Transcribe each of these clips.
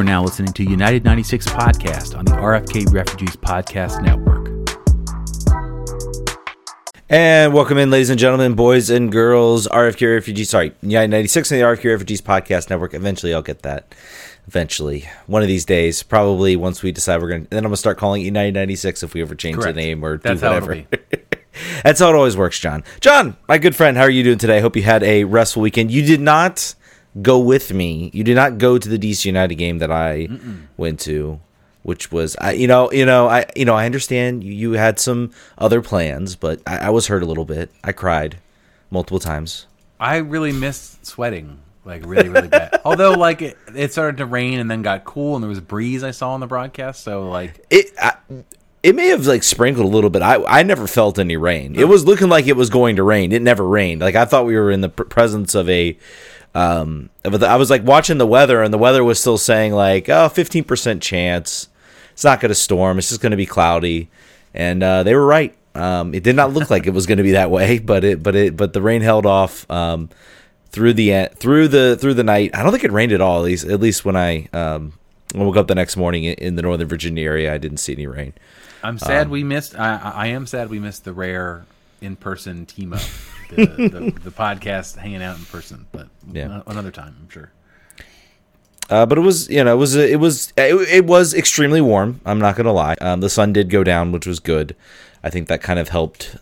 are now listening to United 96 Podcast on the RFK Refugees Podcast Network. And welcome in, ladies and gentlemen, boys and girls, RFK Refugees, sorry, United 96 and the RFK Refugees Podcast Network. Eventually, I'll get that. Eventually. One of these days, probably once we decide we're going to, then I'm going to start calling it United 96 if we ever change Correct. the name or That's do whatever. That's how it always works, John. John, my good friend, how are you doing today? Hope you had a restful weekend. You did not go with me. You did not go to the DC United game that I went to, which was, I, you know, you know, I, you know, I understand you, you had some other plans, but I, I was hurt a little bit. I cried multiple times. I really missed sweating, like really, really bad. Although, like it, it started to rain and then got cool, and there was a breeze I saw on the broadcast. So, like, It, I, it may have like sprinkled a little bit. I, I never felt any rain. It was looking like it was going to rain. It never rained. Like I thought we were in the pr- presence of a, um, of a, I was like watching the weather, and the weather was still saying like, oh, 15% chance. It's not going to storm. It's just going to be cloudy, and uh, they were right. Um, it did not look like it was going to be that way, but it, but it, but the rain held off. Um, through the through the through the night. I don't think it rained at all. At least at least when I um, woke up the next morning in- in the Northern Virginia area, I didn't see any rain. I'm sad Um, we missed. I, I I am sad we missed the rare in-person team up, the, the, the podcast hanging out in person. But Yeah. another time, I'm sure. Uh, but it was, you know, it was, it was, it, it was extremely warm. I'm not gonna lie. Um, the sun did go down, which was good. I think that kind of helped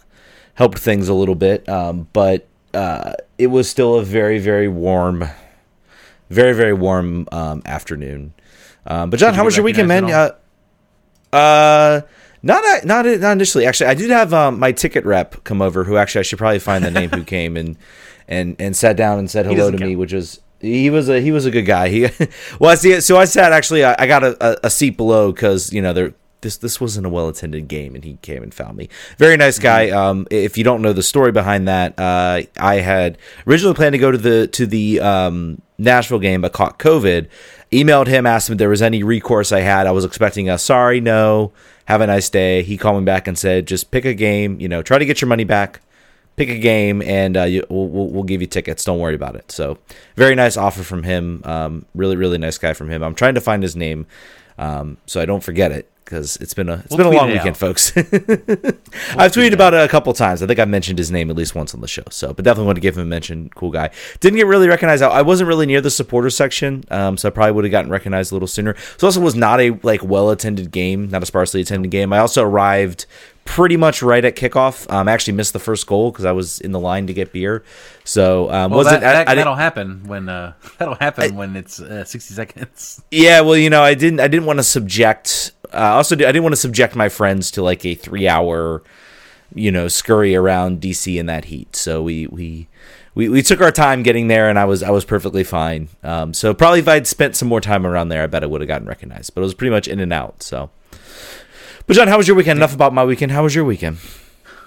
helped things a little bit. Um, but uh, it was still a very, very warm, very, very warm um, afternoon. Um, but John, how was your weekend, man? recognized Uh, uh, not not not initially. Actually, I did have um, my ticket rep come over. Who actually I should probably find the name who came and and and sat down and said hello to me, which was he was a he was a good guy. He well, I see. So I sat actually. I, I got a, a, a seat below because you know there. This this wasn't a well attended game, and he came and found me. Very nice guy. Um, if you don't know the story behind that, uh, I had originally planned to go to the to the um, Nashville game, but caught COVID. Emailed him, asked him if there was any recourse I had. I was expecting a sorry, no, have a nice day. He called me back and said, just pick a game. You know, try to get your money back pick a game and uh, you, we'll, we'll, give you tickets. Don't worry about it. So very nice offer from him. Um, really, really nice guy from him. I'm trying to find his name um, so I don't forget it because it's been a it's We'll been a long weekend, out. folks. I've tweeted about it a couple times. I think I've mentioned his name at least once on the show. So, but definitely want to give him a mention. Cool guy. Didn't get really recognized. I I wasn't really near the supporter section, um, so I probably would have gotten recognized a little sooner. So, also was not a like well attended game, not a sparsely attended game. I also arrived pretty much right at kickoff. Um, I actually missed the first goal because I was in the line to get beer. So, um, Well, wasn't that, I- that, I that'll happen when uh, that'll happen when it's uh, 60 seconds. Yeah, well, you know, I didn't. I didn't want to subject. Uh, also, I didn't want to subject my friends to like a three-hour, you know, scurry around DC in that heat. So we we we, we took our time getting there, and I was I was perfectly fine. Um, so probably if I'd spent some more time around there, I bet I would have gotten recognized. But it was pretty much in and out. So, but John, how was your weekend? Enough about my weekend. How was your weekend?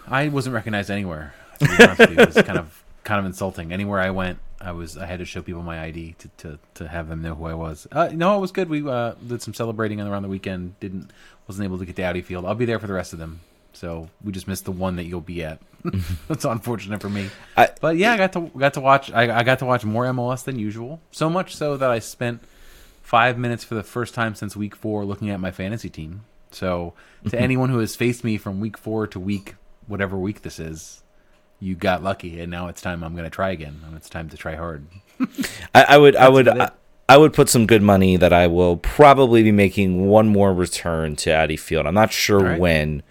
I wasn't recognized anywhere. To be honest with you. It was kind of kind of insulting. Anywhere I went, I was I had to show people my ID to, to, to have them know who I was. Uh, no, it was good. We uh, did some celebrating around the weekend. Didn't wasn't able to get to Audi Field. I'll be there for the rest of them. So we just missed the one that you'll be at. That's unfortunate for me. I- but yeah, I got to got to watch. I, I got to watch more MLS than usual. So much so that I spent five minutes for the first time since week four looking at my fantasy team. So to anyone who has faced me from week four to week whatever week this is, you got lucky, and now it's time. I'm going to try again, and it's time to try hard. I, I would I would I. I would put some good money that I will probably be making one more return to Audi Field. I'm not sure right. when.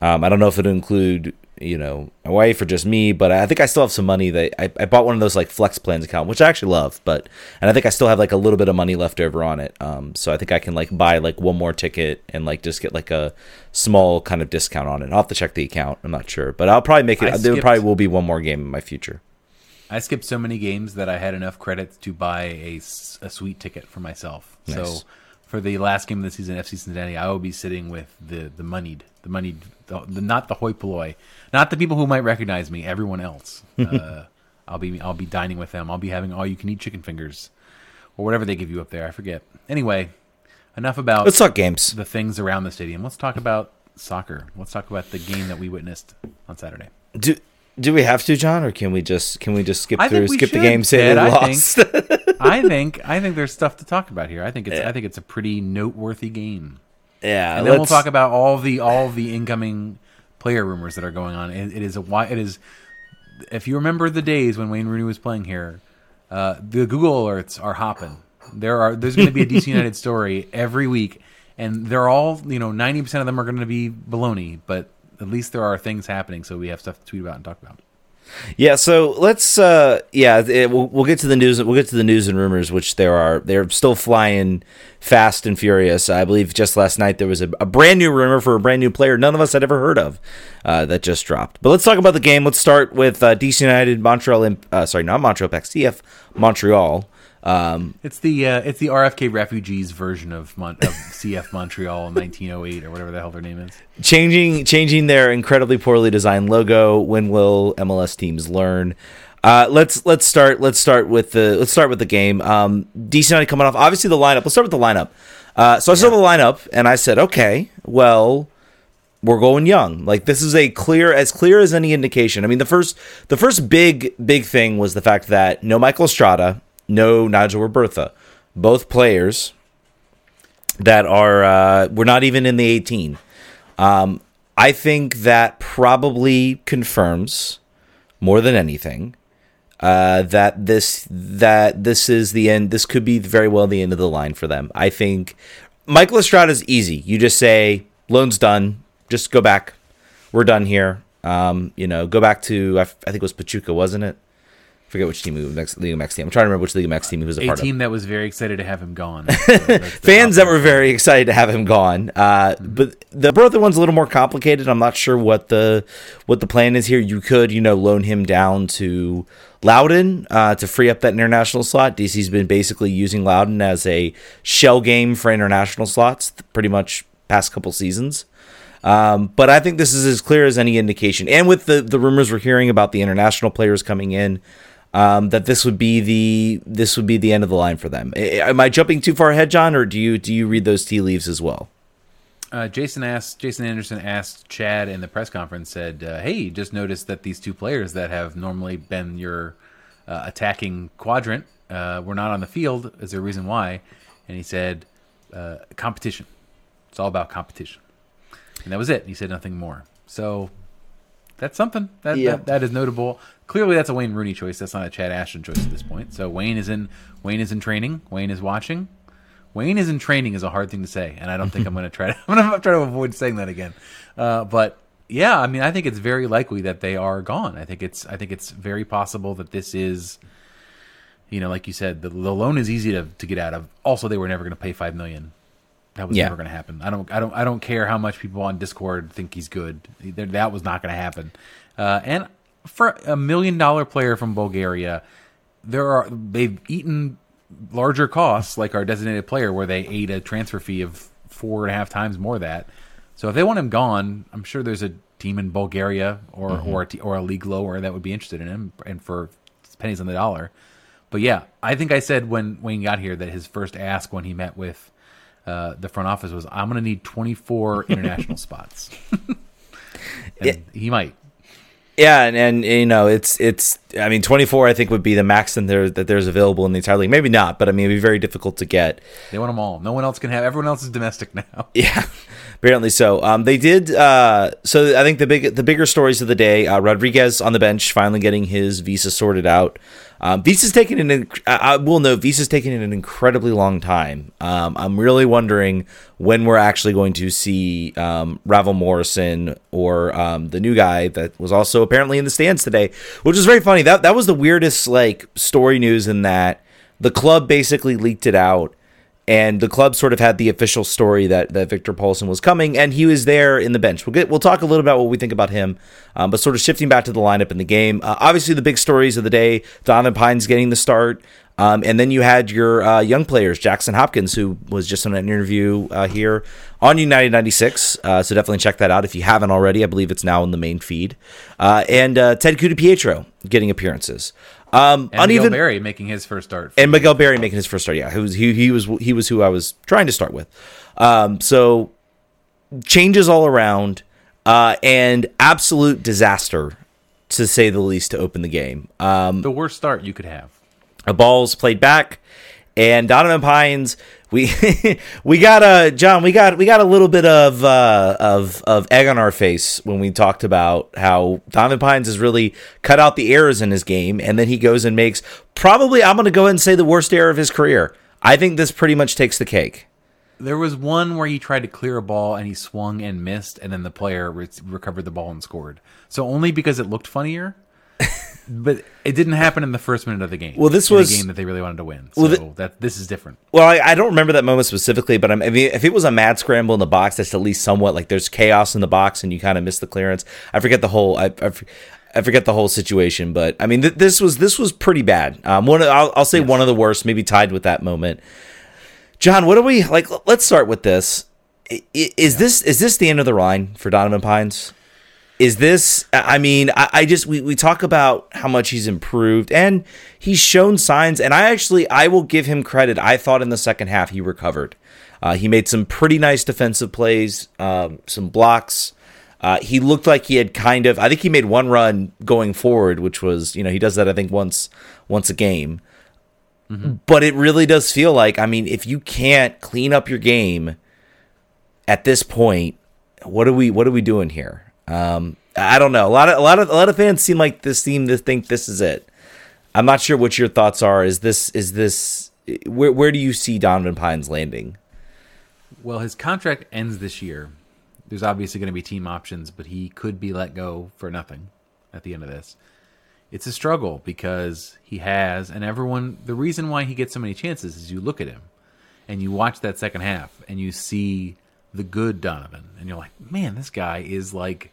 Um, I don't know if it'll include you know my wife or just me, but I think I still have some money that I, I bought one of those like flex plans account, which I actually love. But and I think I still have like a little bit of money left over on it. Um, so I think I can like buy like one more ticket and like just get like a small kind of discount on it. I'll have to check the account. I'm not sure, but I'll probably make it. I there skipped- probably will be one more game in my future. I skipped so many games that I had enough credits to buy a, a sweet ticket for myself. So for the last game of the season, FC Cincinnati, I will be sitting with the the moneyed, the moneyed, the, the, not the hoi polloi, not the people who might recognize me. Everyone else, uh, I'll be I'll be dining with them. I'll be having all you can eat chicken fingers, or whatever they give you up there. I forget. Anyway, enough about Let's talk games. the things around the stadium. Let's talk about soccer. Let's talk about the game that we witnessed on Saturday. Do do we have to, John, or can we just can we just skip I through, think skip the game, say Ted, they I lost? I think I think there's stuff to talk about here. I think it's I think it's a pretty noteworthy game. Yeah, And then we'll talk about all the all the incoming player rumors that are going on. It, it is a wi- it is if you remember the days when Wayne Rooney was playing here, uh, the Google alerts are hopping. There are there's going to be a DC United story every week, and they're all you know ninety percent of them are going to be baloney, but at least there are things happening, so we have stuff to tweet about and talk about. Yeah, so let's uh yeah, it, we'll, we'll get to the news we'll get to the news and rumors which there are they're still flying fast and furious. I believe just last night there was a, a brand new rumor for a brand new player none of us had ever heard of uh, that just dropped. But let's talk about the game. Let's start with uh, DC United Montreal uh, sorry, not Montreal Impact, CF Montreal. Um, It's the uh, it's the RFK refugees version of, Mon- of CF Montreal in 1908 or whatever the hell their name is. changing changing their incredibly poorly designed logo. When will MLS teams learn? Uh, let's let's start let's start with the let's start with the game. Um, DC United coming off obviously the lineup. Let's start with the lineup. Uh, so I saw the lineup and I said, okay, well, we're going young. Like this is a clear as clear as any indication. I mean, the first the first big big thing was the fact that no Michael Estrada, no Nigel Robertha, both players that are uh, we're not even in the 18. Um, I think that probably confirms more than anything uh, that this that this is the end. This could be very well the end of the line for them. I think Michael Estrada is easy. You just say loan's done. Just go back. We're done here. Um, you know, go back to I, f- I think it was Pachuca, wasn't it? Forget which team he was next Liga MX team. I'm trying to remember which Liga MX team he was a, A part of. A team that was very excited to have him gone. So fans that were very excited to have him gone. Uh, but the Bertha one's a little more complicated. I'm not sure what the what the plan is here. You could, you know, loan him down to Loudoun uh, to free up that international slot. DC's been basically using Loudoun as a shell game for international slots, pretty much past couple seasons. Um, but I think this is as clear as any indication. And with the the rumors we're hearing about the international players coming in, um, that this would be the this would be the end of the line for them. Am I jumping too far ahead, John, or do you do you read those tea leaves as well? Uh, Jason asked. Jason Anderson asked Chad in the press conference. Said, uh, "Hey, just noticed that these two players that have normally been your uh, attacking quadrant uh, were not on the field. Is there a reason why?" And he said, uh, "Competition. It's all about competition." And that was it. He said nothing more. So that's something that, Yeah. that that is notable. Clearly, that's a Wayne Rooney choice. That's not a Chad Ashton choice at this point. So Wayne is in. Wayne is in training. Wayne is watching. Wayne is in training is a hard thing to say, and I don't think I'm going to try to. I'm going to try to avoid saying that again. Uh, but yeah, I mean, I think it's very likely that they are gone. I think it's. I think it's very possible that this is. You know, like you said, the, the loan is easy to, to get out of. Also, they were never going to pay five million. That was Yeah. never going to happen. I don't. I don't. I don't care how much people on Discord think he's good. That was not going to happen. Uh, and for a million dollar player from Bulgaria, there are they've eaten larger costs like our designated player where they ate a transfer fee of four and a half times more that. So if they want him gone, I'm sure there's a team in Bulgaria or or a or a league lower that would be interested in him and for pennies on the dollar. But yeah, I think I said when Wayne got here that his first ask when he met with uh, the front office was, "I'm going to need 24 international spots," and he might. Yeah, and, and you know it's it's I mean 24 I think would be the max there that there's available in the entire league. Maybe not, but I mean it'd be very difficult to get. They want them all. No one else can have. Everyone else is domestic now. Yeah, apparently so. Um, they did. Uh, so I think the big the bigger stories of the day. Uh, Rodriguez on the bench, finally getting his visa sorted out. Um, visa's taken an. I will note visa's taken an incredibly long time. Um, I'm really wondering when we're actually going to see um, Ravel Morrison or um, the new guy that was also apparently in the stands today, which is very funny. That that was the weirdest like story news in that the club basically leaked it out and the club sort of had the official story that, that Victor Pálsson was coming, and he was there in the bench. We'll get we'll talk a little about what we think about him, um, but sort of shifting back to the lineup in the game. Uh, obviously, the big stories of the day: Donovan Pines getting the start, um, and then you had your uh, young players, Jackson Hopkins, who was just on an interview uh, here on United 96. Uh, so definitely check that out if you haven't already. I believe it's now in the main feed, uh, and uh, Ted Pietro getting appearances. Um, And uneven Miguel Berry making his first start. and Miguel Berry making his first start. Yeah, he was he, he was he was who I was trying to start with. Um, so changes all around, uh, and absolute disaster to say the least to open the game. Um, the worst start you could have. A ball's played back, and Donovan Pines. We we got a John. We got we got a little bit of uh, of of egg on our face when we talked about how Donovan Pines has really cut out the errors in his game, and then he goes and makes probably I'm going to go ahead and say the worst error of his career. I think this pretty much takes the cake. There was one where he tried to clear a ball and he swung and missed, and then the player re- recovered the ball and scored. So only because it looked funnier, but it didn't happen in the first minute of the game. Well, this was a game that they really wanted to win. So Well, the- that this is different. Well, I, I don't remember that moment specifically, but I'm, I mean, if it was a mad scramble in the box, that's at least somewhat like there's chaos in the box and you kind of miss the clearance. I forget the whole. I, I, I forget the whole situation, but I mean, th- this was this was pretty bad. Um, one, I'll, I'll say one of the worst, maybe tied with that moment. John, what do we like? Let's start with this. Is this is this the end of the line for Donovan Pines? Is this? I mean, I, I just we, we talk about how much he's improved and he's shown signs. And I actually I will give him credit. I thought in the second half he recovered. Uh, he made some pretty nice defensive plays, um, some blocks. Uh, he looked like he had kind of. I think he made one run going forward, which was you know he does that I think once once a game. But it really does feel like I mean if you can't clean up your game at this point, what are we what are we doing here? Um, I don't know. A lot of a lot of a lot of fans seem like this seem to think this is it. I'm not sure what your thoughts are. Is this is this where where do you see Donovan Pines landing? Well, his contract ends this year. There's obviously going to be team options, but he could be let go for nothing at the end of this. It's a struggle because he has, and everyone, the reason why he gets so many chances is you look at him and you watch that second half and you see the good Donovan, and you're like, man, this guy is like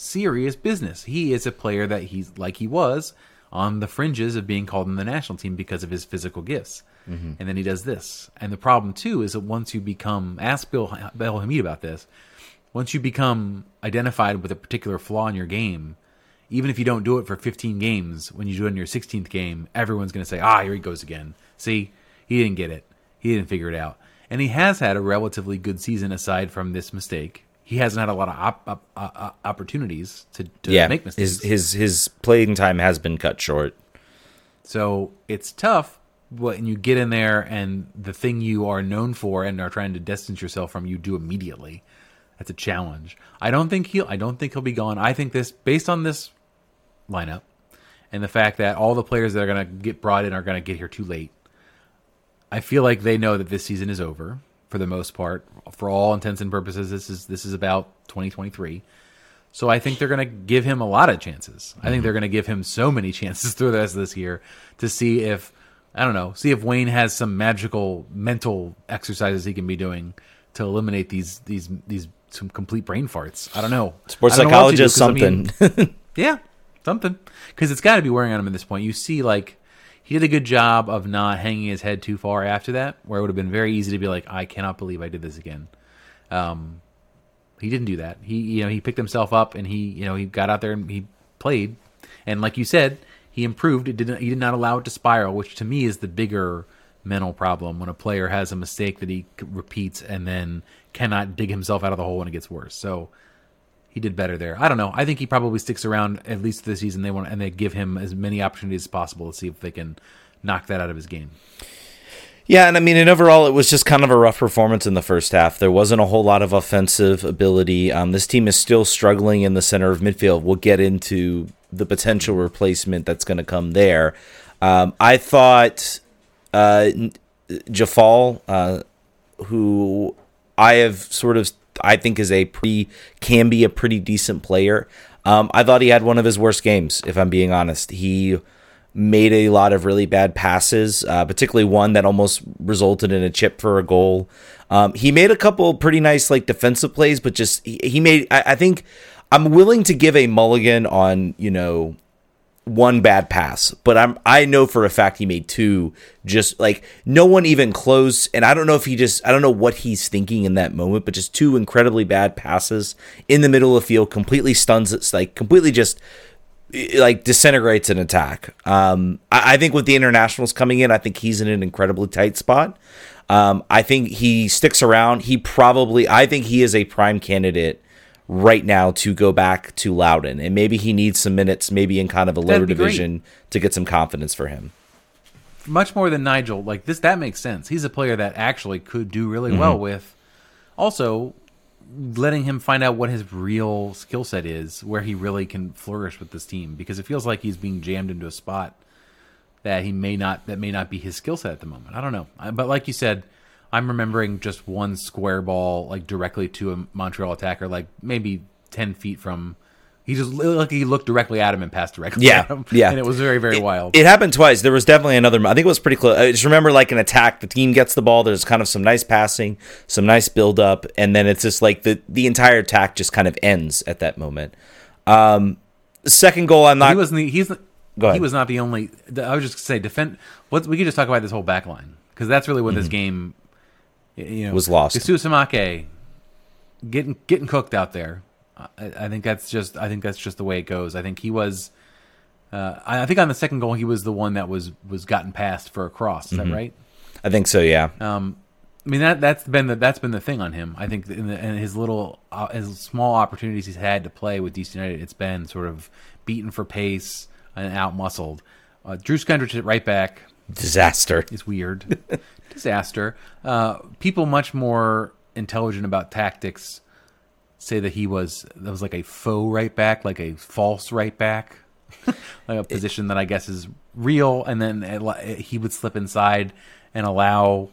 serious business. He is a player that he's like he was on the fringes of being called in the national team because of his physical gifts. And then he does this. And the problem too is that once you become ask Bill Bill Hamid about this, once you become identified with a particular flaw in your game, even if you don't do it for 15 games, when you do it in your 16th game, everyone's going to say, "Ah, here he goes again." See, he didn't get it. He didn't figure it out. And he has had a relatively good season aside from this mistake. He hasn't had a lot of op- op- op- opportunities to, to yeah, make mistakes. his his his playing time has been cut short. So it's tough when you get in there and the thing you are known for and are trying to distance yourself from, you do immediately. That's a challenge. I don't think he'll. I don't think he'll be gone. I think this, based on this lineup, and the fact that all the players that are going to get brought in are going to get here too late. I feel like they know that this season is over for the most part. For all intents and purposes, this is this is about 2023. So I think they're going to give him a lot of chances. I think mm-hmm. they're going to give him so many chances through the rest of this year to see if I don't know, see if Wayne has some magical mental exercises he can be doing to eliminate these these these some complete brain farts. I don't know. Sports don't know do, psychologist, 'cause, I mean, something. yeah, something. Because it's got to be wearing on him at this point. You see, like, he did a good job of not hanging his head too far after that, where it would have been very easy to be like, I cannot believe I did this again. Um, he didn't do that. He, you know, he picked himself up and he, you know, he got out there and he played. And like you said, he improved. It didn't. He did not allow it to spiral, which to me is the bigger mental problem when a player has a mistake that he repeats and then cannot dig himself out of the hole when it gets worse. So he did better there. I don't know. I think he probably sticks around at least this season. They want and they give him as many opportunities as possible to see if they can knock that out of his game. Yeah, and I mean, and overall, it was just kind of a rough performance in the first half. There wasn't a whole lot of offensive ability. Um, this team is still struggling in the center of midfield. We'll get into the potential replacement that's going to come there. Um, I thought uh, Djeffal, uh, who I have sort of, I think is a pretty, can be a pretty decent player. Um, I thought he had one of his worst games, if I'm being honest. He made a lot of really bad passes, uh, particularly one that almost resulted in a chip for a goal. Um, he made a couple pretty nice like defensive plays, but just he, he made. I, I think I'm willing to give a mulligan on you know one bad pass, but I'm I know for a fact he made two just like no one even close and I don't know if he just I don't know what he's thinking in that moment, but just two incredibly bad passes in the middle of the field completely stuns it's like completely just like disintegrates an attack. Um, I, I think with the internationals coming in, I think he's in an incredibly tight spot. Um, I think he sticks around. He probably, I think he is a prime candidate right now to go back to Loudoun, and maybe he needs some minutes, maybe in kind of a lower That'd great. division to get some confidence for him. much more than Nigel. Like this, that makes sense. He's a player that actually could do really well Mm-hmm. with. Also, letting him find out what his real skill set is, where he really can flourish with this team, because it feels like he's being jammed into a spot that he may not that may not be his skill set at the moment. I don't know, but like you said, I'm remembering just one square ball like directly to a Montreal attacker, like maybe ten feet from. He just like he looked directly at him and passed directly Yeah, at him. yeah. and it was very very wild. It happened twice. There was definitely another. I think it was pretty close. I just remember like an attack. The team gets the ball. There's kind of some nice passing, some nice build up, and then it's just like the the entire attack just kind of ends at that moment. Um, second goal, I'm not. he wasn't. The, he's. Go He was not the only. I was just gonna say defend. What we could just talk about this whole back line because that's really what this game. You know. Was lost. Susamake getting getting cooked out there. I, I think that's just. I think that's just the way it goes. I think he was. Uh, I I think on the second goal, he was the one that was was gotten past for a cross. Is Mm-hmm. that right? I think so. Yeah. Um, I mean that that's been the that's been the thing on him. I think in, the, in his little uh, his small opportunities he's had to play with DC United, it's been sort of beaten for pace and out muscled. Uh, Drew Skundrich at right back Disaster. It's weird, disaster. Uh, people much more intelligent about tactics say that he was that was like a faux right back, like a false right back, like a position that I guess is real, and then it, li- he would slip inside and allow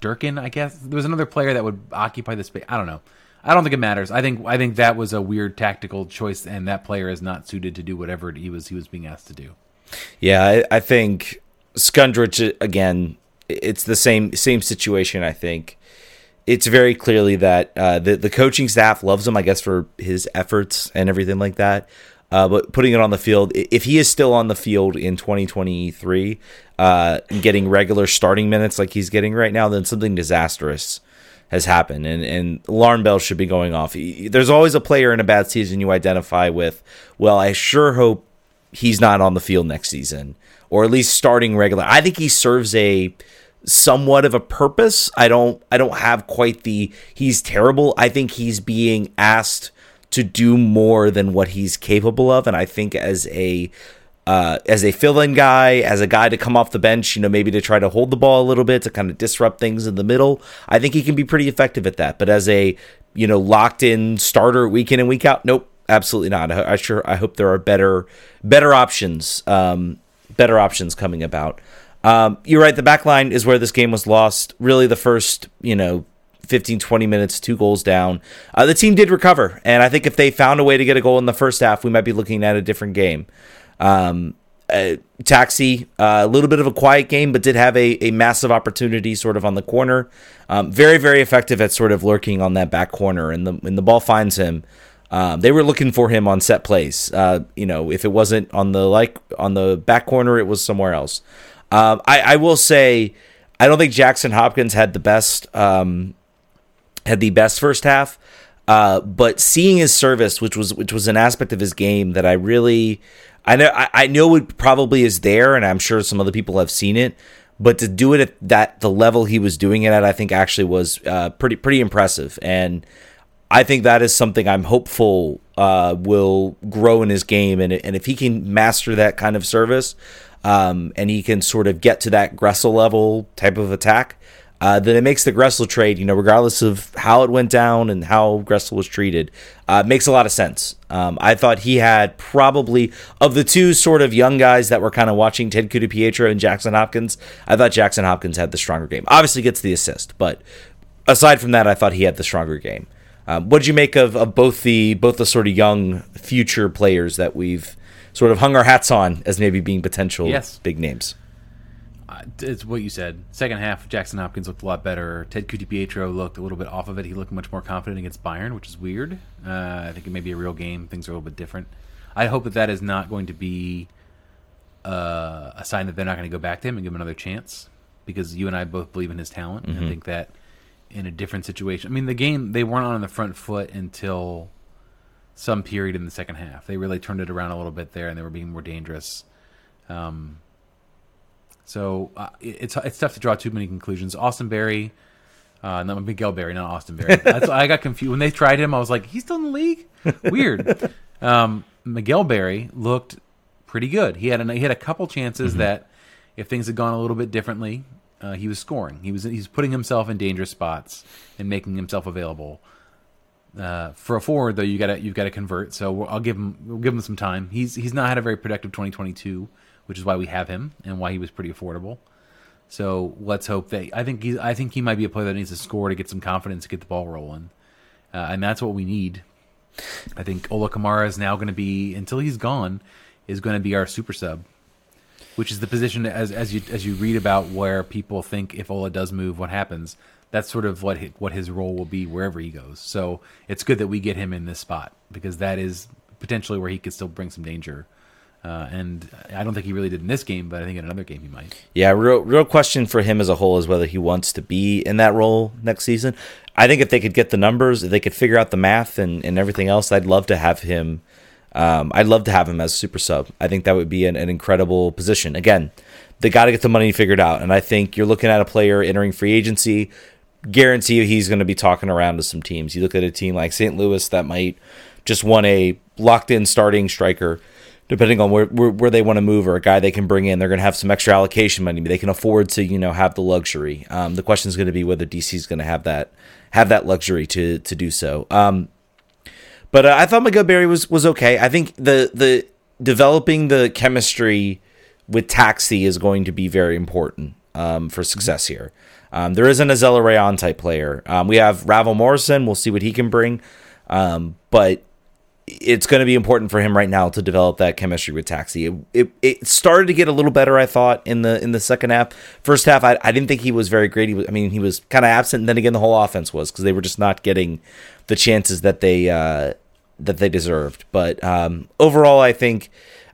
Durkin. I guess there was another player that would occupy the space. I don't know. I don't think it matters. I think I think that was a weird tactical choice, and that player is not suited to do whatever he was he was being asked to do. Yeah, I, I think Skundrich again. It's the same same situation. I think it's very clearly that uh, the the coaching staff loves him. I guess for his efforts and everything like that. Uh, but putting it on the field, if he is still on the field in 2023, uh, getting regular starting minutes like he's getting right now, then something disastrous has happened, and and alarm bells should be going off. There's always a player in a bad season you identify with. Well, I sure hope he's not on the field next season, or at least starting regular. I think he serves a somewhat of a purpose. I don't I don't have quite the he's terrible. I think he's being asked to do more than what he's capable of, and I think as a uh, as a fill-in guy, as a guy to come off the bench, you know, maybe to try to hold the ball a little bit to kind of disrupt things in the middle. I think he can be pretty effective at that. But as a you know locked-in starter week in and week out, nope, absolutely not. I, I sure I hope there are better better options, um, better options coming about. Um, you're right. The back line is where this game was lost. Really, the first you know 15, 20 minutes, two goals down. Uh, the team did recover, and I think if they found a way to get a goal in the first half, we might be looking at a different game. Um, uh, Taxi, uh, a little bit of a quiet game, but did have a, a massive opportunity sort of on the corner. Um, very, very effective at sort of lurking on that back corner, and the when the ball finds him, um, they were looking for him on set plays. Uh, you know, if it wasn't on the like on the back corner, it was somewhere else. Um, I, I will say, I don't think Jackson Hopkins had the best um, had the best first half. Uh, but seeing his service, which was which was an aspect of his game that I really, I know I, I know it probably is there, and I'm sure some other people have seen it. But to do it at that the level he was doing it at, I think actually was uh, pretty pretty impressive, and I think that is something I'm hopeful uh, will grow in his game, and and if he can master that kind of service, um, and he can sort of get to that Gressel level type of attack, uh, then it makes the Gressel trade, you know, regardless of how it went down and how Gressel was treated, uh, makes a lot of sense. Um, I thought he had probably of the two sort of young guys that were kind of watching Ted Pietro and Jackson Hopkins. I thought Jackson Hopkins had the stronger game. Obviously, gets the assist, but aside from that, I thought he had the stronger game. Um, what did you make of, of both the both the sort of young future players that we've sort of hung our hats on as maybe being potential Yes. big names? Uh, it's what you said. Second half, Jackson Hopkins looked a lot better. Ted Ku-DiPietro looked a little bit off of it. He looked much more confident against Bayern, which is weird. Uh, I think it may be a real game. Things are a little bit different. I hope that that is not going to be uh, a sign that they're not going to go back to him and give him another chance, because you and I both believe in his talent. And I think that in a different situation, I mean, the game they weren't on the front foot until some period in the second half. They really turned it around a little bit there, and they were being more dangerous. Um, so uh, it- it's it's tough to draw too many conclusions. Austin Berry, uh, not Miguel Berry, not Austin Berry. That's I got confused when they tried him. I was like, he's still in the league. Weird. um, Miguel Berry looked pretty good. He had a, he had a couple chances that if things had gone a little bit differently, uh, he was scoring. He was he's putting himself in dangerous spots and making himself available. Uh, for a forward though, you gotta you've got to convert. So I'll give him we'll give him some time. He's he's not had a very productive 2022, which is why we have him and why he was pretty affordable. So let's hope that I think he I think he might be a player that needs to score to get some confidence to get the ball rolling, uh, and that's what we need. I think Ola Kamara is now going to be until he's gone is going to be our super sub, which is the position as as you as you read about where people think if Ola does move, what happens. That's sort of what his, what his role will be wherever he goes. So it's good that we get him in this spot because that is potentially where he could still bring some danger. Uh, and I don't think he really did in this game, but I think in another game he might. Yeah, real real question for him as a whole is whether he wants to be in that role next season. I think if they could get the numbers, if they could figure out the math and, and everything else, I'd love to have him. Um, I'd love to have him as a super sub. I think that would be an, an incredible position. Again, they got to get the money figured out, and I think you're looking at a player entering free agency. Guarantee you he's going to be talking around to some teams. You look at a team like St. Louis that might just want a locked in starting striker depending on where, where, where they want to move or a guy they can bring in, they're going to have some extra allocation money. They can afford to, you know, have the luxury. Um, the question is going to be whether DC is going to have that have that luxury to to do so. Um, but uh, I thought Miguel Berry was was okay. I think the the developing the chemistry with Taxi is going to be very important um, for success here. Um, there isn't a Zeller Rayon type player. Um, we have Ravel Morrison. We'll see what he can bring. Um, but it's going to be important for him right now to develop that chemistry with Taxi. It, it, it, started to get a little better, I thought, in the in the second half. First half, I, I didn't think he was very great. He was, I mean, he was kind of absent. And then again, the whole offense was because they were just not getting the chances that they uh, that they deserved. But um, overall, I think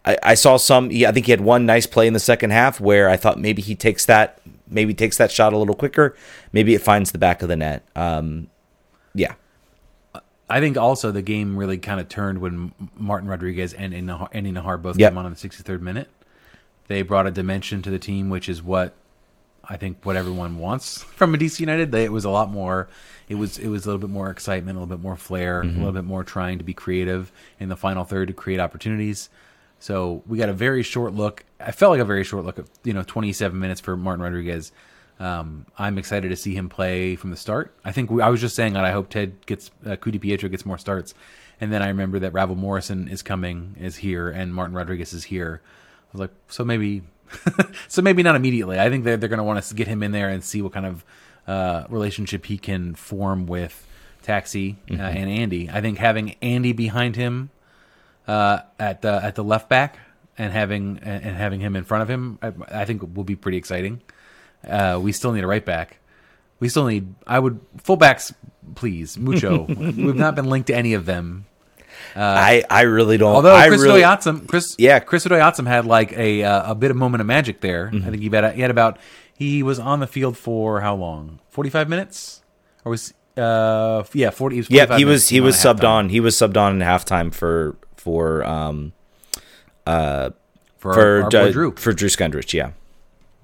I, I saw some. I think he had one nice play in the second half where I thought maybe he takes that maybe takes that shot a little quicker. Maybe it finds the back of the net. Um, yeah. I think also the game really kind of turned when Martin Rodriguez and Andy Najar both Yep. came on in the 63rd minute. They brought a dimension to the team, which is what I think what everyone wants from a DC United. They, it was a lot more. It was it was a little bit more excitement, a little bit more flair, a mm-hmm. little bit more trying to be creative in the final third to create opportunities. So we got a very short look. I felt like a very short look at you know 27 minutes for Martin Rodriguez. Um, I'm excited to see him play from the start. I think we, I was just saying that I hope Ted gets uh, Ku-DiPietro gets more starts, and then I remember that Ravel Morrison is coming, is here, and Martin Rodriguez is here. I was like, so maybe, so maybe not immediately. I think they're they're going to want to get him in there and see what kind of uh, relationship he can form with Taxi uh, and Andy. I think having Andy behind him uh, at the at the left back and having and having him in front of him, I, I think will be pretty exciting. Uh, we still need a right back. We still need. I would fullbacks, please, mucho. We've not been linked to any of them. Uh, I I really don't. Although I Chris really, Chris, Yeah. Chris Odoi-Atsem had like a uh, a bit of moment of magic there. Mm-hmm. I think he had he had about he was on the field for how long? Forty five minutes, or was uh yeah forty? He was yeah, he was he was subbed halftime on. He was subbed on in halftime for for um uh for, for our, our boy Drew. for Drew Skundrich. Yeah,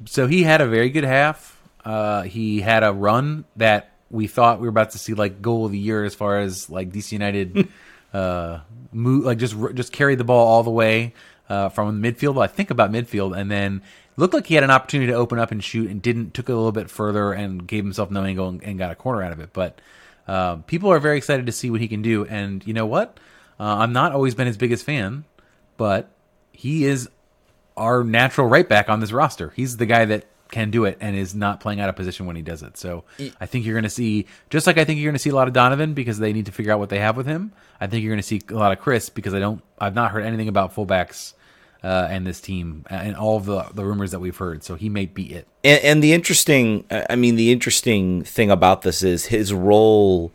So he had a very good half. Uh, he had a run that we thought we were about to see like goal of the year as far as like DC United uh move like just just carry the ball all the way uh, from midfield. I think about midfield, and then looked like he had an opportunity to open up and shoot, and didn't. Took it a little bit further and gave himself no angle and, and got a corner out of it. But uh, people are very excited to see what he can do. And you know what? Uh, I'm not always been his biggest fan, but he is our natural right back on this roster. He's the guy that can do it and is not playing out of position when he does it. So I think you're going to see, just like I think you're going to see a lot of Donovan because they need to figure out what they have with him. I think you're going to see a lot of Chris because I don't, I've not heard anything about fullbacks uh, and this team and all of the the rumors that we've heard. So he may be it. and, and the interesting, I mean, the interesting thing about this is his role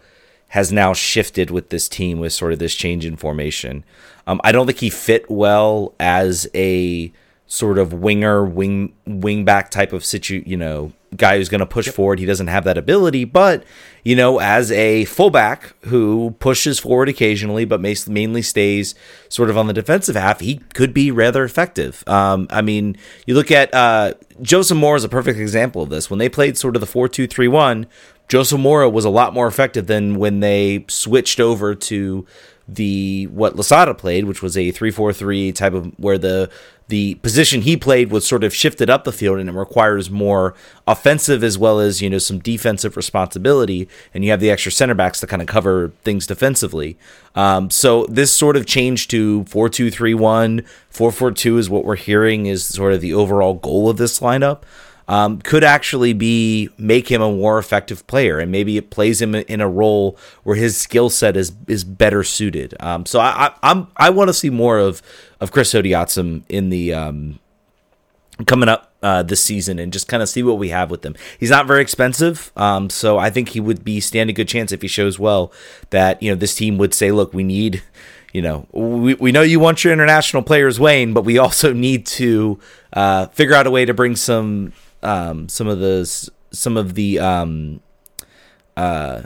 has now shifted with this team with sort of this change in formation. Um, I don't think he fit well as a sort of winger, wing wing back type of situ, you know, guy who's going to push forward. He doesn't have that ability, but you know, as a fullback who pushes forward occasionally, but mainly stays sort of on the defensive half, he could be rather effective. Um, I mean, you look at uh, Joseph Mora is a perfect example of this. When they played sort of the four two three one, Joseph Mora was a lot more effective than when they switched over to the what Losada played, which was a three four three type of where the the position he played was sort of shifted up the field and it requires more offensive as well as you know some defensive responsibility. And you have the extra center backs to kind of cover things defensively. Um, so this sort of changed to 4-2-3-1 4-4-2 is what we're hearing is sort of the overall goal of this lineup um, could actually be make him a more effective player, and maybe it plays him in a role where his skill set is is better suited. Um, so I, I am I want to see more of of Chris Odoi-Atsem in the um, coming up uh, this season and just kind of see what we have with him. He's not very expensive, um, so I think he would be stand a good chance if he shows well that you know this team would say, look, we need. You know, we, we know you want your international players, Wayne, but we also need to uh, figure out a way to bring some um, some of the some of the um, uh,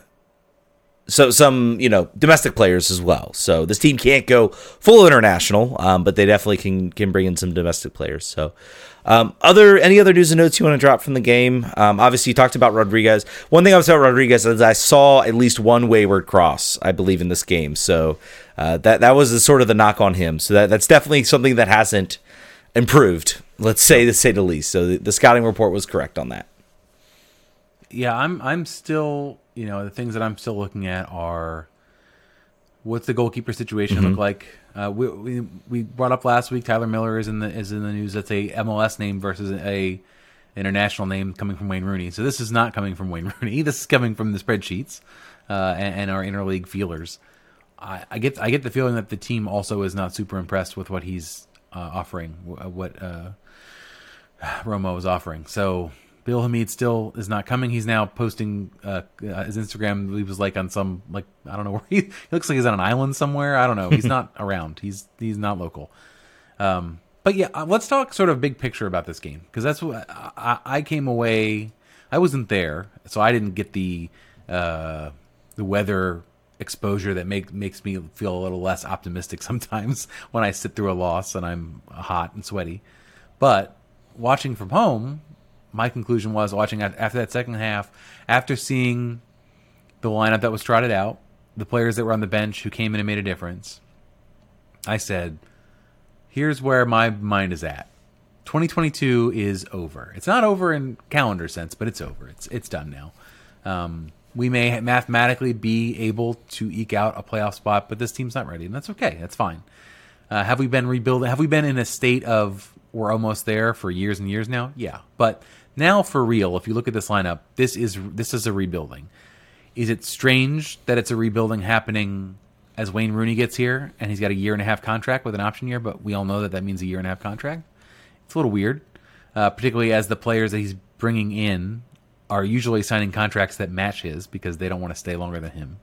so some you know domestic players as well. So this team can't go full international, um, but they definitely can can bring in some domestic players. So. Um, other any other news and notes you want to drop from the game? Um, obviously, you talked about Rodriguez. One thing I was about Rodriguez is I saw at least one wayward cross, I believe, in this game. So uh, that that was the, sort of the knock on him. So that that's definitely something that hasn't improved. Let's say to say the least. So the, the scouting report was correct on that. Yeah, I'm I'm still you know the things that I'm still looking at are what's the goalkeeper situation mm-hmm. look like. Uh, we, we we brought up last week Tyler Miller is in the is in the news. That's a MLS name versus a international name coming from Wayne Rooney. So this is not coming from Wayne Rooney. This is coming from the spreadsheets uh, and, and, our interleague feelers. I, I, get I get the feeling that the team also is not super impressed with what he's uh, offering, what uh, Romo was offering. So Bill Hamid still is not coming. He's now posting uh, uh, his Instagram. He was like on some like I don't know where he, he, looks like he's on an island somewhere. I don't know. He's not around. He's he's not local. Um, but yeah, uh, let's talk sort of big picture about this game because that's what I, I, came away. I wasn't there, so I didn't get the uh, the weather exposure that make makes me feel a little less optimistic sometimes when I sit through a loss and I'm hot and sweaty. But watching from home, my conclusion was watching after that second half, after seeing the lineup that was trotted out, the players that were on the bench who came in and made a difference, I said, here's where my mind is at. 2022 is over. It's not over in calendar sense, but it's over. It's it's done now. Um, we may mathematically be able to eke out a playoff spot, but this team's not ready, and that's okay. That's fine. Uh, have we been rebuilding? Have we been in a state of we're almost there for years and years now? Yeah, but now for real, if you look at this lineup, this is this is a rebuilding. Is it strange that it's a rebuilding happening as Wayne Rooney gets here and he's got a year and a half contract with an option year? But we all know that that means a year and a half contract. It's a little weird, uh, particularly as the players that he's bringing in are usually signing contracts that match his because they don't want to stay longer than him.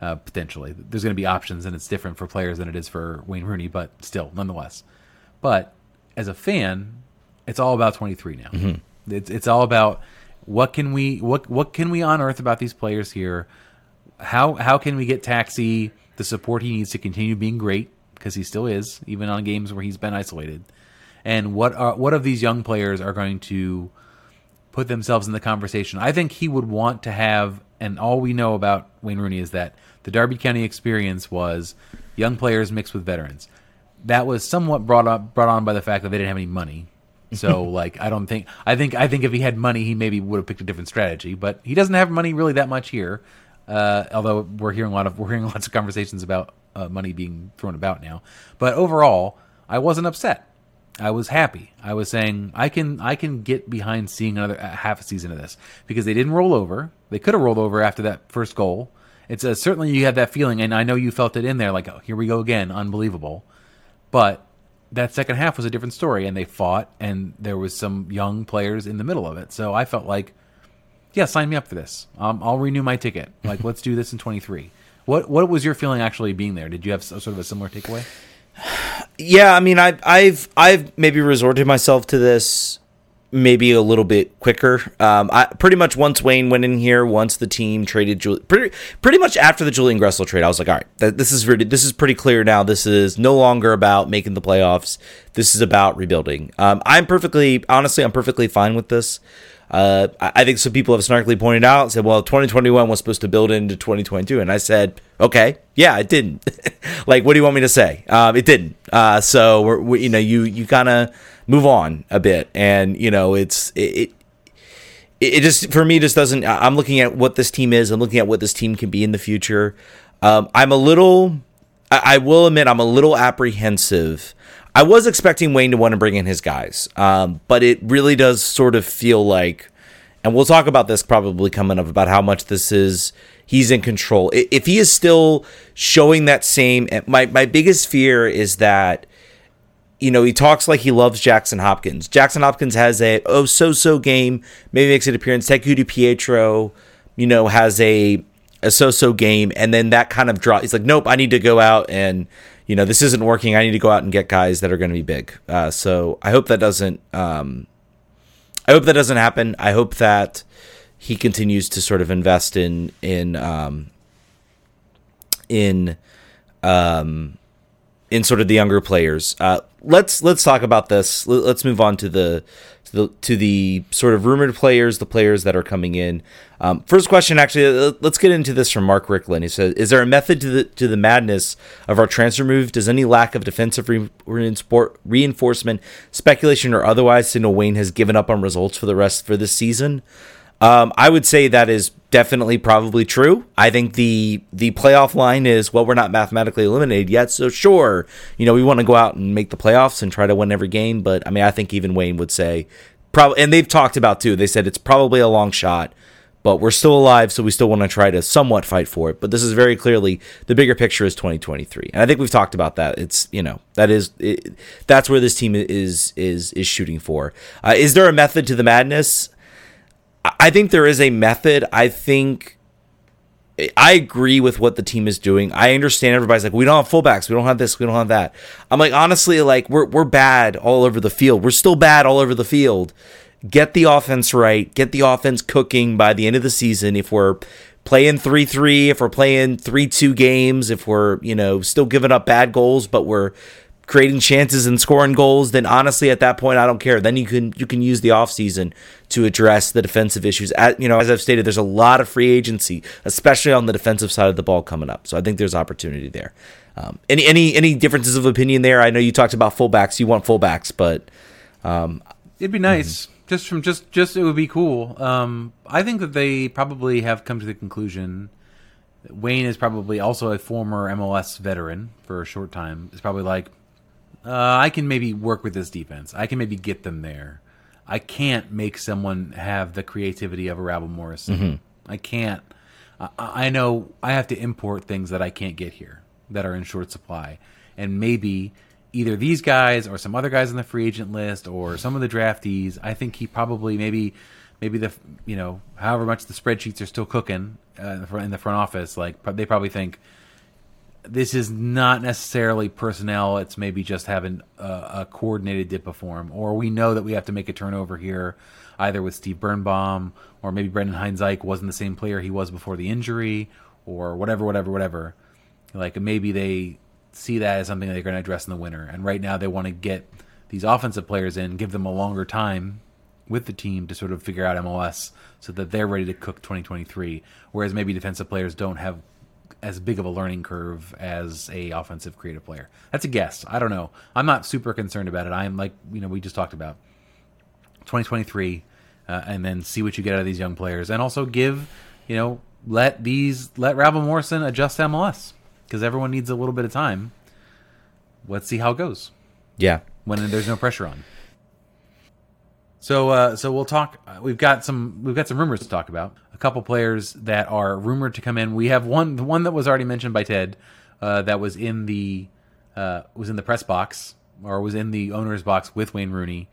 Uh, potentially, there's going to be options, and it's different for players than it is for Wayne Rooney, but still, nonetheless. But as a fan, it's all about 23 now. Mm-hmm. It's it's all about what can we what what can we unearth about these players here? How how can we get Taxi the support he needs to continue being great because he still is even on games where he's been isolated? And what are what of these young players are going to put themselves in the conversation? I think he would want to have and all we know about Wayne Rooney is that the Derby County experience was young players mixed with veterans that was somewhat brought up brought on by the fact that they didn't have any money. So like I don't think I think I think if he had money he maybe would have picked a different strategy, but he doesn't have money really that much here. Uh, although we're hearing a lot of we're hearing lots of conversations about uh, money being thrown about now. But overall, I wasn't upset. I was happy. I was saying I can I can get behind seeing another uh, half a season of this because they didn't roll over. They could have rolled over after that first goal. It's a, certainly you had that feeling, and I know you felt it in there. Like, oh, here we go again, unbelievable. But that second half was a different story, and they fought, and there was some young players in the middle of it. So I felt like, yeah, sign me up for this. Um, I'll renew my ticket. Like, let's do this in 23. What What was your feeling actually being there? Did you have sort of a similar takeaway? Yeah, I mean, I, I've I've maybe resorted myself to this maybe a little bit quicker. Um, I pretty much once Wayne went in here, once the team traded Jul- pretty pretty much after the Julian Gressel trade, I was like, all right, th- this is really, this is pretty clear now. This is no longer about making the playoffs. This is about rebuilding. Um, I'm perfectly honestly, I'm perfectly fine with this. Uh, I think some people have snarkily pointed out and said, well, 2021 was supposed to build into 2022, and I said, okay, yeah, it didn't. like, what do you want me to say? Um, it didn't. Uh, so we're, we, you know, you you kind of move on a bit, and you know, it's it, it it just for me just doesn't i'm looking at what this team is i'm looking at what this team can be in the future um, i'm a little I, I, will admit i'm a little apprehensive i was expecting wayne to want to bring in his guys um, but it really does sort of feel like and we'll talk about this probably coming up about how much this is he's in control if he is still showing that same my, my biggest fear is that you know, he talks like he loves Jackson Hopkins. Jackson Hopkins has a oh so so game, maybe makes an appearance. Ted Ku-DiPietro, you know, has a a so so game, and then that kind of draw. He's like, nope, I need to go out and you know this isn't working. I need to go out and get guys that are going to be big. Uh, so I hope that doesn't. Um, I hope that doesn't happen. I hope that he continues to sort of invest in in um, in um, in sort of the younger players. Uh, let's let's talk about this. Let's move on to the to the, to the sort of rumored players, the players that are coming in. Um, first question, actually, uh, let's get into this from Mark Ricklin. He says, "Is there a method to the to the madness of our transfer move? Does any lack of defensive re- reinforcement, speculation, or otherwise signal Wayne has given up on results for the rest for this season?" Um, I would say that is definitely probably true. I think the the playoff line is well, we're not mathematically eliminated yet, so sure, you know, we want to go out and make the playoffs and try to win every game. But I mean, I think even Wayne would say probably, and they've talked about too. They said it's probably a long shot, but we're still alive, so we still want to try to somewhat fight for it. But this is very clearly the bigger picture is 2023, and I think we've talked about that. It's you know that is it, that's where this team is is is shooting for. Uh, is there a method to the madness? I think there is a method. I think I agree with what the team is doing. I understand everybody's like, we don't have fullbacks, we don't have this, we don't have that. I'm like, honestly, like we're we're bad all over the field. We're still bad all over the field. Get the offense right. Get the offense cooking by the end of the season. If we're playing three three, if we're playing three two games, if we're you know still giving up bad goals, but we're creating chances and scoring goals, then honestly at that point I don't care. Then you can you can use the offseason to address the defensive issues. At, you know, as I've stated, there's a lot of free agency, especially on the defensive side of the ball coming up. So I think there's opportunity there. Um, any any any differences of opinion there? I know you talked about fullbacks. You want fullbacks, but um, it'd be nice. Mm-hmm. Just from just just it would be cool. Um, I think that they probably have come to the conclusion. Wayne is probably also a former MLS veteran for a short time. It's probably like, uh, I can maybe work with this defense. I can maybe get them there. I can't make someone have the creativity of a Ravel Morrison. Mm-hmm. I can't. I, I know I have to import things that I can't get here that are in short supply, and maybe either these guys or some other guys on the free agent list or some of the draftees. I think he probably maybe maybe the you know however much the spreadsheets are still cooking uh, in, the front, in the front office. Like they probably think this is not necessarily personnel. It's maybe just having a, a, coordinated dip form, or we know that we have to make a turnover here, either with Steve Birnbaum or maybe Brendan Hines wasn't the same player he was before the injury, or whatever, whatever, whatever. Like maybe they see that as something they're going to address in the winter, and right now they want to get these offensive players in, give them a longer time with the team to sort of figure out MLS so that they're ready to cook 2023. Whereas maybe defensive players don't have as big of a learning curve as a offensive creative player. That's a guess. I don't know. I'm not super concerned about it. I'm like you know we just talked about 2023, uh, and then see what you get out of these young players, and also give you know let these let Ravel Morrison adjust MLS because everyone needs a little bit of time. Let's see how it goes. Yeah, when there's no pressure on. So uh, so we'll talk. Uh, we've got some we've got some rumors to talk about. A couple players that are rumored to come in. We have one the one that was already mentioned by Ted uh, that was in the uh, was in the press box or was in the owner's box with Wayne Rooney.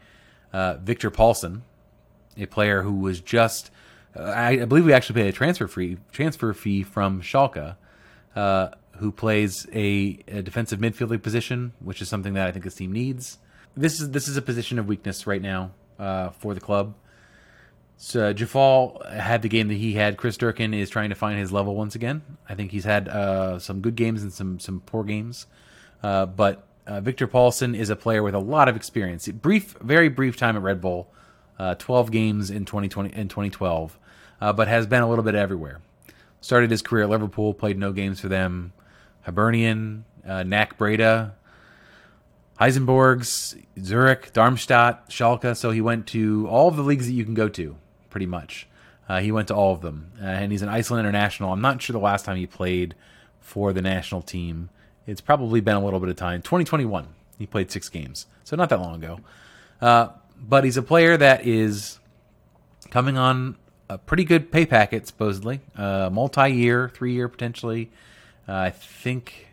Uh, Victor Pálsson, a player who was just uh, I, I, believe we actually paid a transfer fee transfer fee from Schalke. who plays a, a defensive midfielding position, which is something that I think this team needs. This is this is a position of weakness right now uh, for the club. So Djeffal had the game that he had. Chris Durkin is trying to find his level once again. I think he's had uh, some good games and some some poor games, uh, but uh, Victor Pálsson is a player with a lot of experience. Brief, very brief time at Red Bull, uh, 12 games in 2020 in 2012, uh, but has been a little bit everywhere. Started his career at Liverpool, played no games for them. Hibernian, uh, NAC Breda, Helsingborgs, Zurich, Darmstadt, Schalke. So he went to all of the leagues that you can go to, pretty much. Uh, he went to all of them, uh, and he's an Iceland international. I'm not sure the last time he played for the national team. It's probably been a little bit of time. 2021, he played six games, so not that long ago. Uh, but he's a player that is coming on a pretty good pay packet, supposedly, uh, multi-year, three-year potentially. Uh, I think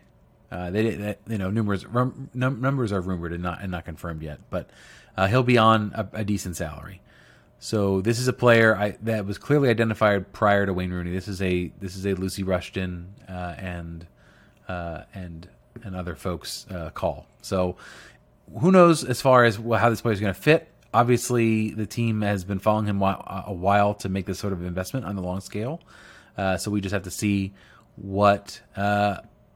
uh, they, they, you know, numbers rum, num- numbers are rumored and not and not confirmed yet, but uh, he'll be on a, a, decent salary. So this is a player I, that was clearly identified prior to Wayne Rooney. This is a this is a Lucy Rushton uh, and uh, and and other folks uh, call. So who knows as far as how this player is going to fit. Obviously, the team has been following him a while to make this sort of investment on the long scale. Uh, so we just have to see what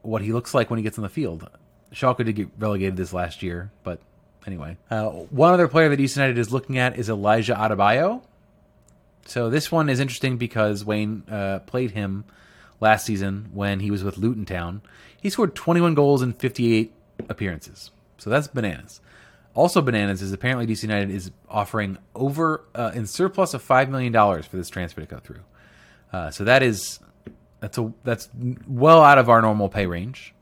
what he looks like when he gets on the field. Schalke did get relegated this last year, but anyway. Uh, one other player that East United is looking at is Elijah Adebayo. So this one is interesting because Wayne uh, played him last season when he was with Luton Town. He scored 21 goals in 58 appearances. So that's bananas. Also bananas is apparently DC United is offering over uh, in surplus of five million dollars for this transfer to go through. Uh, so that is that's a that's well out of our normal pay range.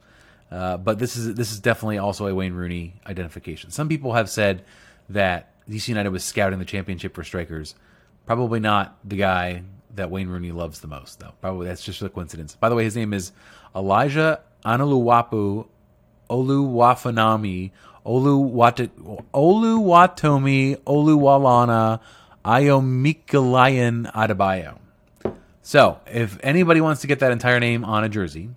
Uh, but this is this is definitely also a Wayne Rooney identification. Some people have said that DC United was scouting the championship for strikers. Probably not the guy that Wayne Rooney loves the most, though. Probably that's just a coincidence. By the way, his name is Elijah Anuluwapu Oluwafanami Oluwat Oluwatomi Oluwalana Ayomikalayan Adebayo. So, if anybody wants to get that entire name on a jersey,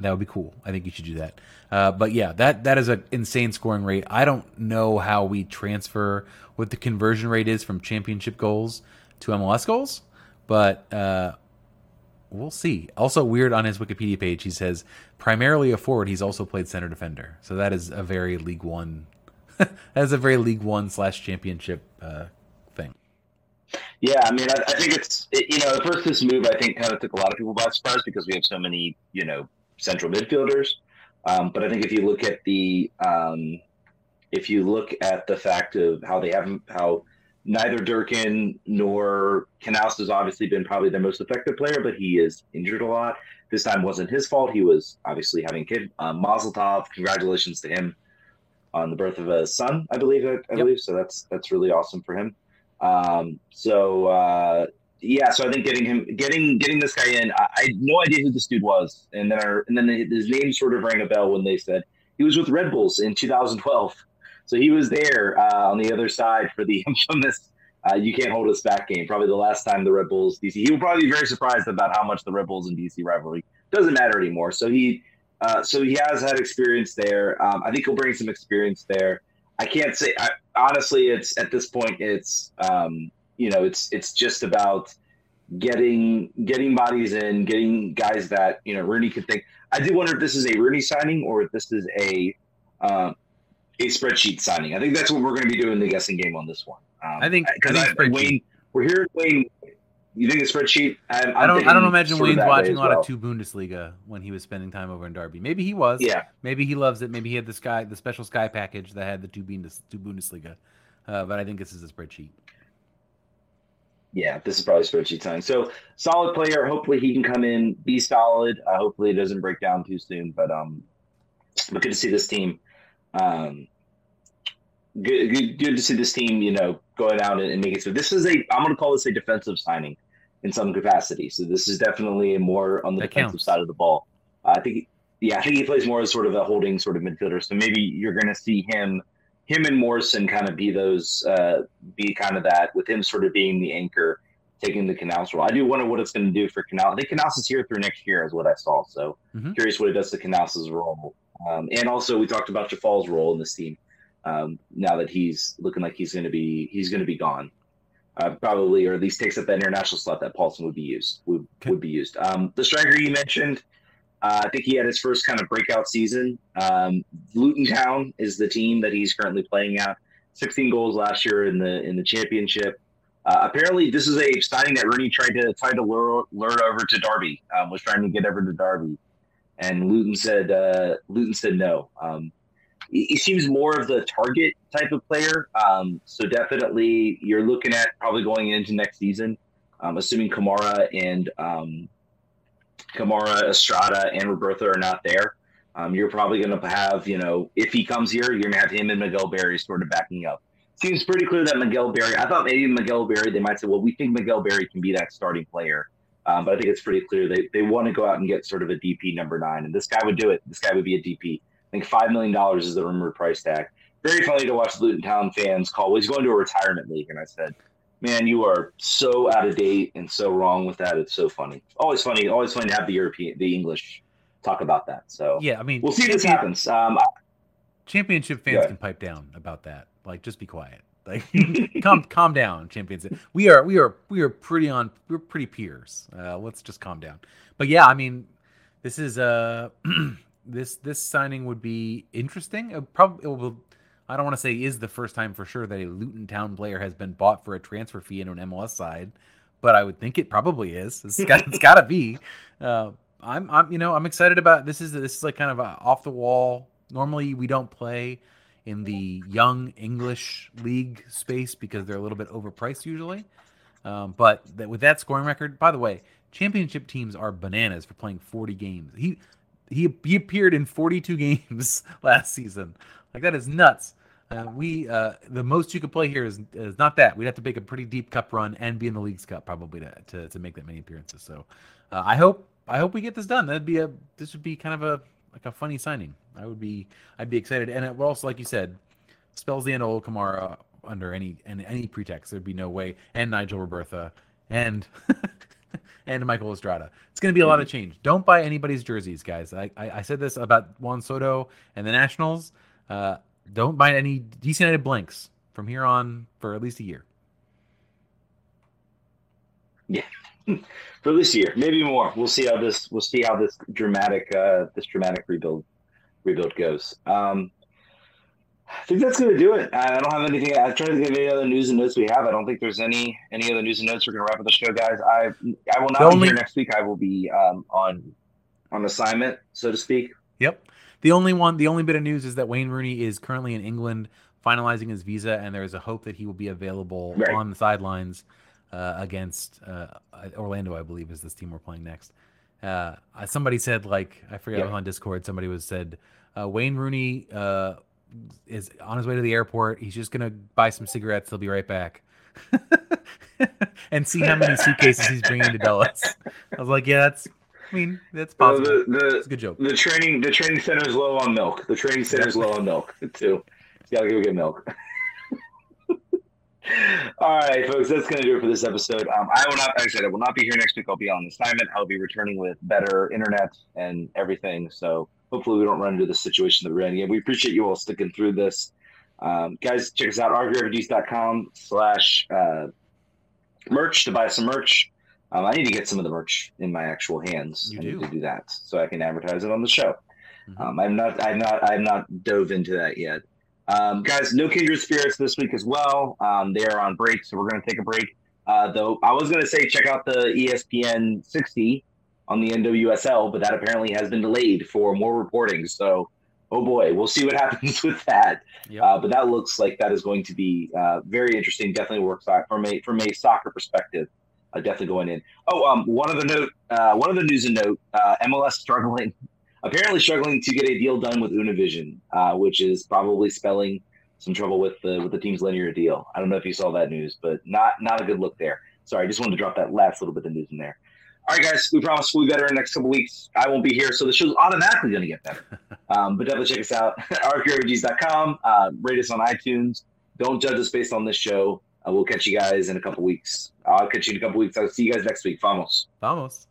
that would be cool. I think you should do that. Uh, but yeah, that that is an insane scoring rate. I don't know how we transfer what the conversion rate is from championship goals to MLS goals, but uh, we'll see. Also, weird on his Wikipedia page, he says primarily a forward. He's also played center defender, so that is a very League One. that is a very League One slash championship uh. Yeah, I mean, I, I think it's it, you know, the first this move I think kind of took a lot of people by surprise because we have so many you know central midfielders. Um, but I think if you look at the um, if you look at the fact of how they haven't how neither Durkin nor Canouse has obviously been probably their most effective player, but he is injured a lot. This time wasn't his fault. He was obviously having kid. Um, Mazel tov! Congratulations to him on the birth of a son. I believe. I, I yep. believe so. That's that's really awesome for him. Um, so uh, yeah, so I think getting him, getting getting this guy in, I, I had no idea who this dude was, and then our, and then his name sort of rang a bell when they said he was with Red Bulls in 2012. So he was there uh, on the other side for the infamous uh, "You Can't Hold Us Back" game. Probably the last time the Red Bulls DC. He will probably be very surprised about how much the Red Bulls and DC rivalry doesn't matter anymore. So he, uh, so he has had experience there. Um, I think he'll bring some experience there. I can't say I, honestly. It's at this point, it's um, you know, it's it's just about getting getting bodies in, getting guys that you know Rooney could think. I do wonder if this is a Rooney signing or if this is a uh, a spreadsheet signing. I think that's what we're going to be doing the guessing game on this one. Um, I think because Wayne, we're here. Wayne, you think a spreadsheet? I'm, I'm don't. I don't imagine Wayne's watching a lot well. of two Bundesliga when he was spending time over in Derby. Maybe he was. Yeah. Maybe he loves it. Maybe he had the sky, the special sky package that had the two Bundes, two Bundesliga. Uh, but I think this is a spreadsheet. Yeah, this is probably spreadsheet signing. So solid player. Hopefully he can come in, be solid. Uh, hopefully it doesn't break down too soon. But um, but good to see this team. Um, good, good, good to see this team. You know, going out and, and making so. This is a. I'm going to call this a defensive signing in some capacity. So this is definitely a more on the that defensive counts. side of the ball. Uh, I think. Yeah, I think he plays more as sort of a holding sort of midfielder. So maybe you're going to see him him and Morrison kind of be those, uh, be kind of that, with him sort of being the anchor, taking the Canouse role. I do wonder what it's going to do for Canouse. I think Canouse is here through next year, is what I saw. So mm-hmm. curious what it does to Canouse' role. Um, and also, we talked about Djeffal's role in this team. Um, now that he's looking like he's going to be, he's going to be gone. Uh, probably, or at least takes up that international slot that Pálsson would be used would, okay. would be used. Um, the striker you mentioned, uh, I think he had his first kind of breakout season. Um, Luton Town is the team that he's currently playing at. 16 goals last year in the in the championship. Uh, apparently, this is a signing that Rooney tried to try to lure, lure over to Derby. Um, was trying to get over to Derby, and Luton said uh, Luton said no. Um, he, seems more of the target type of player. Um, so definitely, you're looking at probably going into next season, um, assuming Kamara and um, Kamara, Estrada, and Robertha are not there. Um, you're probably going to have, you know, if he comes here, you're going to have him and Miguel Berry sort of backing up. Seems pretty clear that Miguel Berry. I thought maybe Miguel Berry. They might say, well, we think Miguel Berry can be that starting player. Um, but I think it's pretty clear they, they want to go out and get sort of a DP number nine, and this guy would do it. This guy would be a DP. I think five million dollars is the rumored price tag. Very funny to watch Luton Town fans call. Well, he's going to a retirement league, and I said, "Man, you are so out of date and so wrong with that. It's so funny. Always funny. Always funny to have the European, the English talk about that. So Yeah, I mean, we'll see if this happens. Um, championship fans Yeah. can pipe down about that. Like, just be quiet. Like, calm, calm down, champions. We are, we are, we are pretty on. We're pretty peers. Uh, let's just calm down. But yeah, I mean, this is uh, this this signing would be interesting. It probably it will. I don't want to say is the first time for sure that a Luton Town player has been bought for a transfer fee into an MLS side, but I would think it probably is. It's got, it's got to be. Uh, I'm, I'm, you know, I'm excited about this. Is this is like kind of a off the wall. Normally, we don't play in the young English league space because they're a little bit overpriced usually. Um, but that, with that scoring record, by the way, championship teams are bananas for playing 40 games. He he he appeared in 42 games last season. Like that is nuts. Uh, we uh, the most you could play here is is not that. We'd have to make a pretty deep cup run and be in the league's cup probably to to, to make that many appearances. So uh, I hope I hope we get this done. That'd be a this would be kind of a like a funny signing. I would be I'd be excited, and it will also like you said spells the end of Kamara under any and any pretext. There'd be no way, and Nigel Robertha and and Michael Estrada. It's going to be a lot of change. Don't buy anybody's jerseys, guys. I, I, I said this about Juan Soto and the Nationals. Uh, don't buy any DC United blanks from here on for at least a year. Yeah, for this year, maybe more. We'll see how this. We'll see how this dramatic, uh, this dramatic rebuild, rebuild goes. Um, I think that's going to do it. I don't have anything. I'm trying to of any other news and notes we have. I don't think there's any any other news and notes. We're going to wrap up the show, guys. I I will not The be only- here next week. I will be um, on on assignment, so to speak. Yep. The only one, the only bit of news is that Wayne Rooney is currently in England finalizing his visa, and there is a hope that he will be available Right. on the sidelines uh, against uh, Orlando, I believe, is this team we're playing next. Uh, somebody said, like, I forget, Yeah. on Discord. Somebody was said, uh, Wayne Rooney uh, is on his way to the airport. He's just gonna buy some cigarettes. He'll be right back. and see how many suitcases he's bringing to Dulles. I was like, yeah, that's. I mean, that's Uh, possible. the It's a good joke. the the training the training center is low on milk. The training center is low on milk too. You gotta go get milk. All right, folks, that's going to do it for this episode. Um, I will not, like I said, I will not be here next week. I'll be on assignment. I'll be returning with better internet and everything. So hopefully we don't run into the situation that we're in. Yeah, we appreciate you all sticking through this. Um, guys, check us out, rvrefugees.com slash uh, merch to buy some merch. Um, I need to get some of the merch in my actual hands. You I do. need to do that so I can advertise it on the show. Mhm. Um, I'm not, I'm not, I'm not dove into that yet. Um, guys, no kindred spirits this week as well. Um, they are on break, so we're going to take a break. Uh, though I was going to say check out the ESPN 60 on the NWSL, but that apparently has been delayed for more reporting. So, oh boy, we'll see what happens with that. Yep. Uh, but that looks like that is going to be uh, very interesting. Definitely works out from a from a soccer perspective. Uh, definitely going in. Oh, um, one other note. Uh, one other news and note. Uh, MLS struggling, apparently struggling to get a deal done with Univision, uh, which is probably spelling some trouble with the with the team's linear deal. I don't know if you saw that news, but not not a good look there. Sorry, I just wanted to drop that last little bit of news in there. All right, guys, we promise we'll be better in the next couple weeks. I won't be here, so the show's automatically going to get better. Um, but definitely check us out, rqrefugees.com. Uh, rate us on iTunes. Don't judge us based on this show. Uh, we'll catch you guys in a couple weeks. I'll catch you in a couple weeks. I'll see you guys next week. Vamos. Vamos.